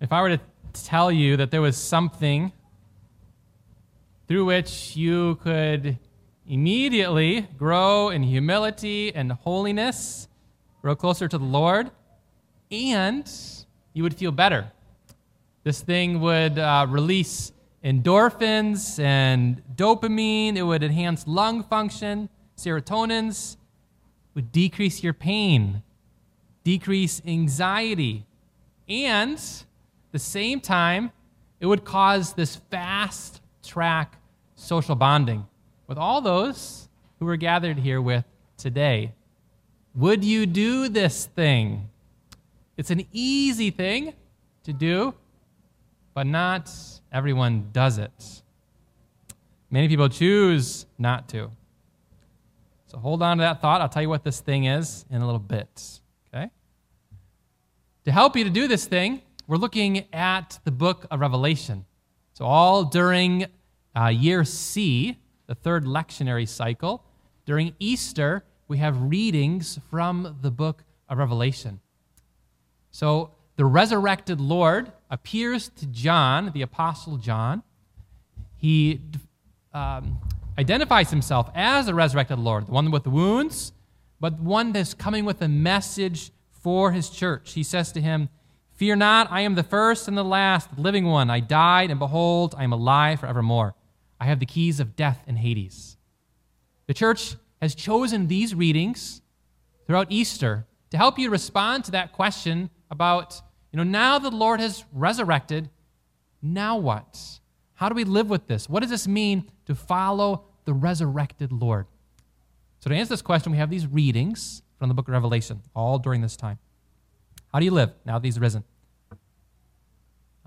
if I were to tell you that there was something through which you could immediately grow in humility and holiness, grow closer to the Lord, and you would feel better. This thing would uh, release endorphins and dopamine, it would enhance lung function, serotonins, would decrease your pain, decrease anxiety, and the same time, it would cause this fast track social bonding with all those who were gathered here with today. Would you do this thing? It's an easy thing to do, but not everyone does it. Many people choose not to. So hold on to that thought. I'll tell you what this thing is in a little bit. Okay? To help you to do this thing, we're looking at the book of Revelation. So, all during uh, year C, the third lectionary cycle, during Easter, we have readings from the book of Revelation. So, the resurrected Lord appears to John, the Apostle John. He um, identifies himself as the resurrected Lord, the one with the wounds, but one that's coming with a message for his church. He says to him, Fear not, I am the first and the last, the living one. I died, and behold, I am alive forevermore. I have the keys of death and Hades. The church has chosen these readings throughout Easter to help you respond to that question about, you know, now the Lord has resurrected, now what? How do we live with this? What does this mean to follow the resurrected Lord? So, to answer this question, we have these readings from the book of Revelation all during this time. How do you live now that he's risen?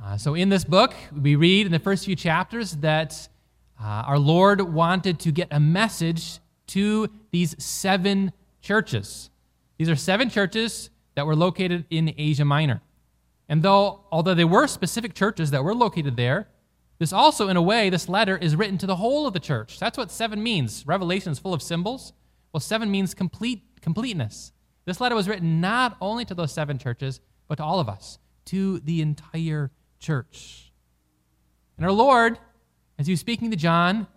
Uh, so, in this book, we read in the first few chapters that uh, our Lord wanted to get a message to these seven churches. These are seven churches that were located in Asia Minor. And though, although they were specific churches that were located there, this also, in a way, this letter is written to the whole of the church. That's what seven means. Revelation is full of symbols. Well, seven means complete completeness. This letter was written not only to those seven churches, but to all of us, to the entire church. And our Lord, as he was speaking to John,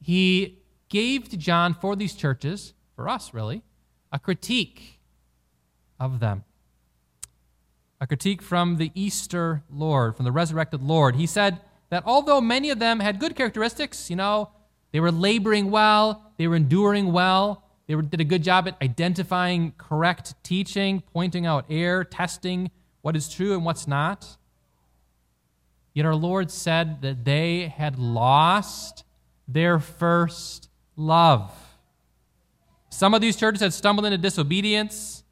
he gave to John for these churches, for us really, a critique of them. A critique from the Easter Lord, from the resurrected Lord. He said that although many of them had good characteristics, you know, they were laboring well, they were enduring well, they did a good job at identifying correct teaching, pointing out error, testing what is true and what's not. Yet our Lord said that they had lost their first love. Some of these churches had stumbled into disobedience,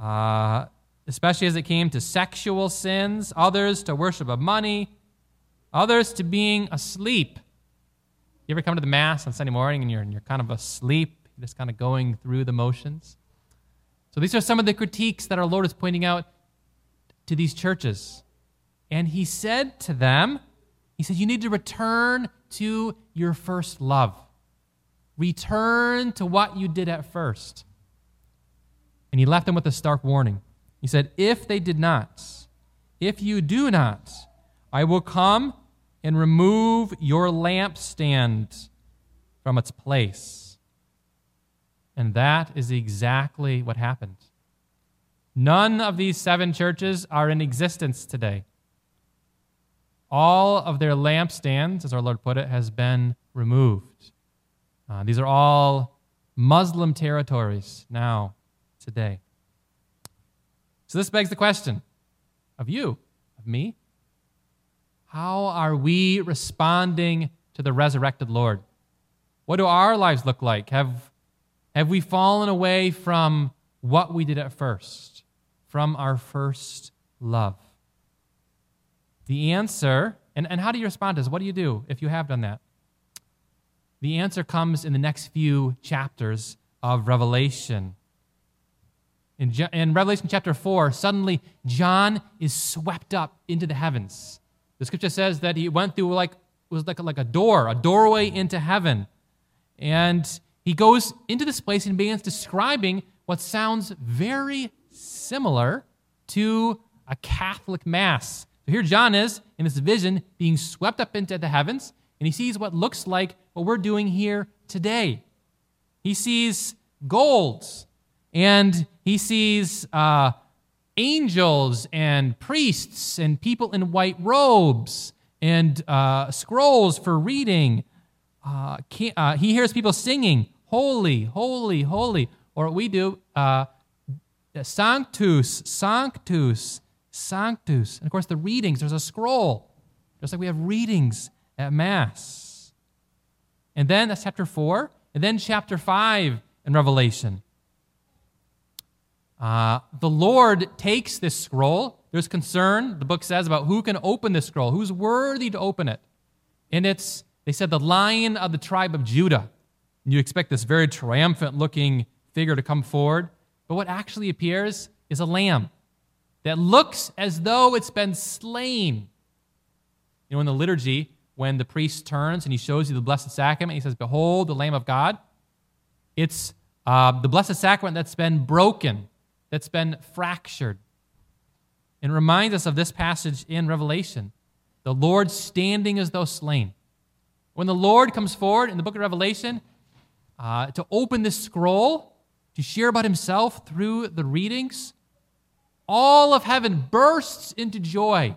uh, especially as it came to sexual sins, others to worship of money, others to being asleep you ever come to the Mass on Sunday morning and you're, and you're kind of asleep, just kind of going through the motions? So these are some of the critiques that our Lord is pointing out to these churches. And he said to them, he said, You need to return to your first love. Return to what you did at first. And he left them with a stark warning. He said, If they did not, if you do not, I will come and remove your lampstand from its place. And that is exactly what happened. None of these seven churches are in existence today. All of their lampstands, as our Lord put it, has been removed. Uh, these are all Muslim territories now, today. So this begs the question of you, of me, how are we responding to the resurrected Lord? What do our lives look like? Have, have we fallen away from what we did at first, from our first love? The answer, and, and how do you respond to this? What do you do if you have done that? The answer comes in the next few chapters of Revelation. In, in Revelation chapter 4, suddenly John is swept up into the heavens. The scripture says that he went through like was like a, like a door, a doorway into heaven. And he goes into this place and begins describing what sounds very similar to a Catholic Mass. So here John is in this vision being swept up into the heavens, and he sees what looks like what we're doing here today. He sees gold, and he sees uh, angels and priests and people in white robes and uh, scrolls for reading. Uh, uh, he hears people singing, Holy, holy, holy. Or we do, uh, Sanctus, Sanctus, Sanctus. And of course, the readings, there's a scroll, just like we have readings at Mass. And then that's chapter 4. And then chapter 5 in Revelation. Uh, the Lord takes this scroll. There's concern, the book says, about who can open this scroll, who's worthy to open it. And it's, they said, the lion of the tribe of Judah. And you expect this very triumphant looking figure to come forward. But what actually appears is a lamb that looks as though it's been slain. You know, in the liturgy, when the priest turns and he shows you the Blessed Sacrament, he says, Behold, the Lamb of God. It's uh, the Blessed Sacrament that's been broken that's been fractured. And reminds us of this passage in Revelation the Lord standing as though slain. When the Lord comes forward in the book of Revelation uh, to open this scroll, to share about himself through the readings, all of heaven bursts into joy.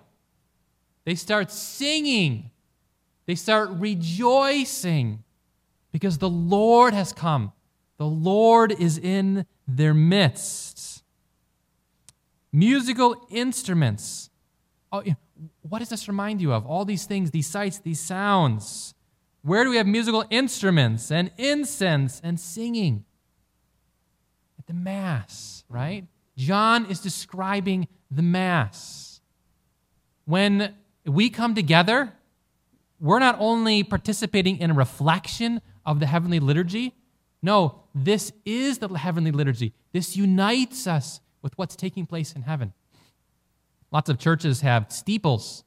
They start singing, they start rejoicing because the Lord has come. The Lord is in their midst musical instruments. Oh, what does this remind you of? All these things, these sights, these sounds. Where do we have musical instruments and incense and singing? At the Mass, right? John is describing the Mass. When we come together, we're not only participating in a reflection of the heavenly liturgy, no, this is the heavenly liturgy. This unites us with what's taking place in heaven. Lots of churches have steeples.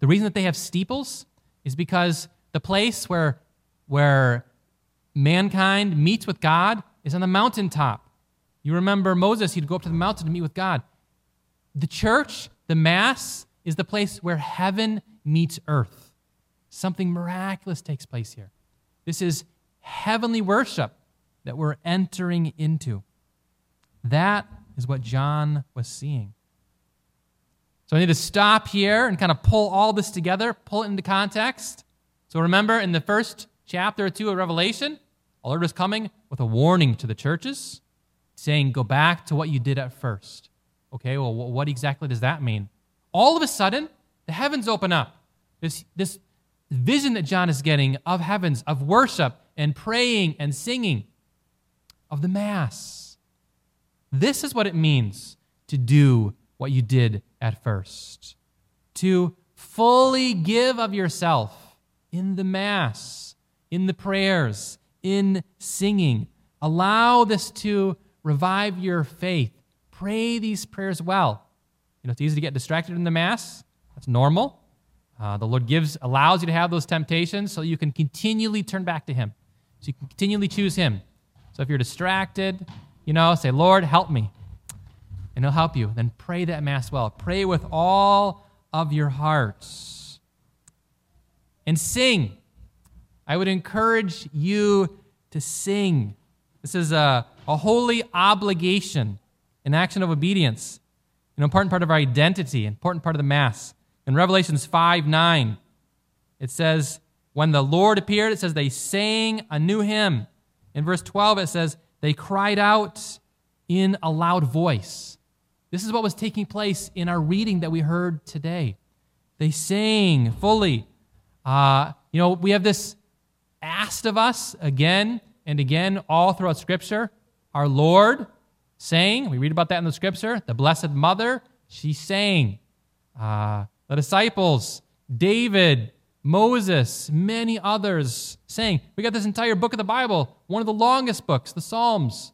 The reason that they have steeples is because the place where, where mankind meets with God is on the mountaintop. You remember Moses, he'd go up to the mountain to meet with God. The church, the Mass, is the place where heaven meets earth. Something miraculous takes place here. This is heavenly worship that we're entering into. That is what John was seeing. So I need to stop here and kind of pull all this together, pull it into context. So remember, in the first chapter or two of Revelation, our Lord is coming with a warning to the churches, saying, Go back to what you did at first. Okay, well, what exactly does that mean? All of a sudden, the heavens open up. This, this vision that John is getting of heavens, of worship and praying and singing, of the Mass. This is what it means to do what you did at first to fully give of yourself in the Mass, in the prayers, in singing. Allow this to revive your faith. Pray these prayers well. You know, it's easy to get distracted in the Mass. That's normal. Uh, the Lord gives, allows you to have those temptations so you can continually turn back to Him. So you can continually choose Him. So if you're distracted, you know, say, Lord, help me. And He'll help you. Then pray that Mass well. Pray with all of your hearts. And sing. I would encourage you to sing. This is a, a holy obligation, an action of obedience, an important part of our identity, an important part of the Mass. In Revelations 5 9, it says, When the Lord appeared, it says they sang a new hymn. In verse 12, it says, they cried out in a loud voice. This is what was taking place in our reading that we heard today. They sang fully. Uh, you know, we have this asked of us again and again all throughout Scripture. Our Lord sang. We read about that in the Scripture. The Blessed Mother, she sang. Uh, the disciples, David, Moses, many others saying, We got this entire book of the Bible, one of the longest books, the Psalms,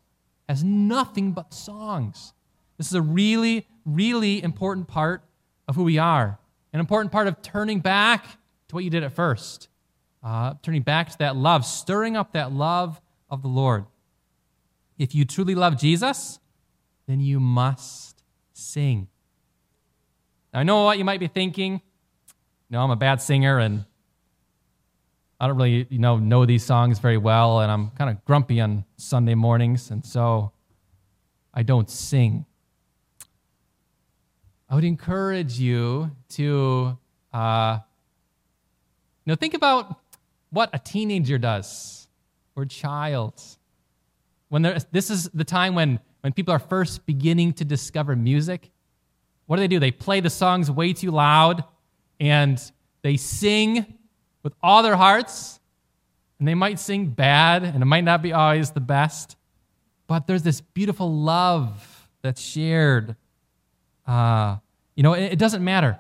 has nothing but songs. This is a really, really important part of who we are, an important part of turning back to what you did at first, uh, turning back to that love, stirring up that love of the Lord. If you truly love Jesus, then you must sing. Now, I know what you might be thinking. Know, I'm a bad singer and I don't really, you know, know these songs very well, and I'm kind of grumpy on Sunday mornings, and so I don't sing. I would encourage you to, uh, you know, think about what a teenager does or child. When this is the time when, when people are first beginning to discover music, what do they do? They play the songs way too loud and they sing with all their hearts. And they might sing bad and it might not be always the best, but there's this beautiful love that's shared. Uh, you know, it, it doesn't matter.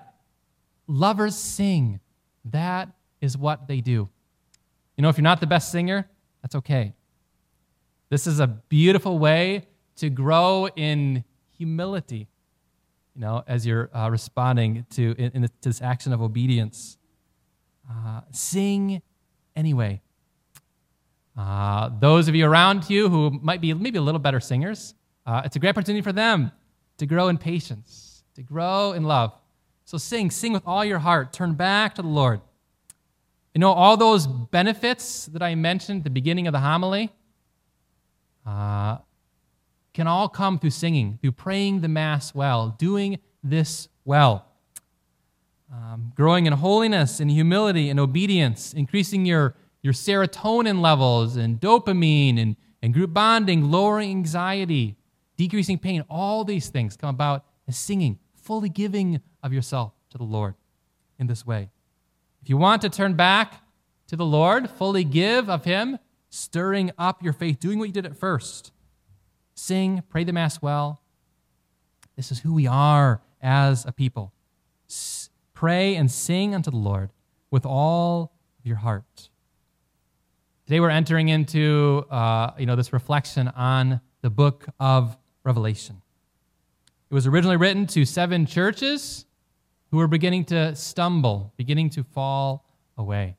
Lovers sing. That is what they do. You know, if you're not the best singer, that's okay. This is a beautiful way to grow in humility you know, as you're uh, responding to, in, in this action of obedience. Uh, sing anyway. Uh, those of you around you who might be maybe a little better singers, uh, it's a great opportunity for them to grow in patience, to grow in love. So sing, sing with all your heart. Turn back to the Lord. You know, all those benefits that I mentioned at the beginning of the homily, uh, can all come through singing, through praying the Mass well, doing this well. Um, growing in holiness and humility and obedience, increasing your, your serotonin levels and dopamine and, and group bonding, lowering anxiety, decreasing pain. All these things come about as singing, fully giving of yourself to the Lord in this way. If you want to turn back to the Lord, fully give of Him, stirring up your faith, doing what you did at first sing, pray the Mass well. This is who we are as a people. Pray and sing unto the Lord with all of your heart. Today we're entering into uh, you know, this reflection on the book of Revelation. It was originally written to seven churches who were beginning to stumble, beginning to fall away.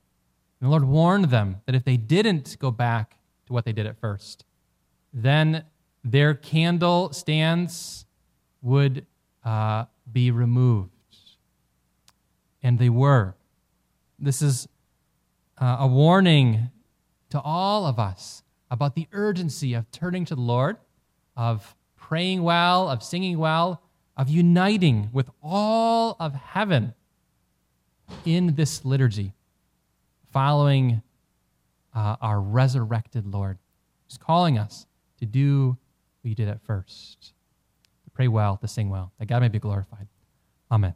And the Lord warned them that if they didn't go back to what they did at first, then their candle stands would uh, be removed. And they were. This is uh, a warning to all of us about the urgency of turning to the Lord, of praying well, of singing well, of uniting with all of heaven in this liturgy, following uh, our resurrected Lord, who's calling us to do what you did at first. Pray well, to sing well, that God may be glorified. Amen.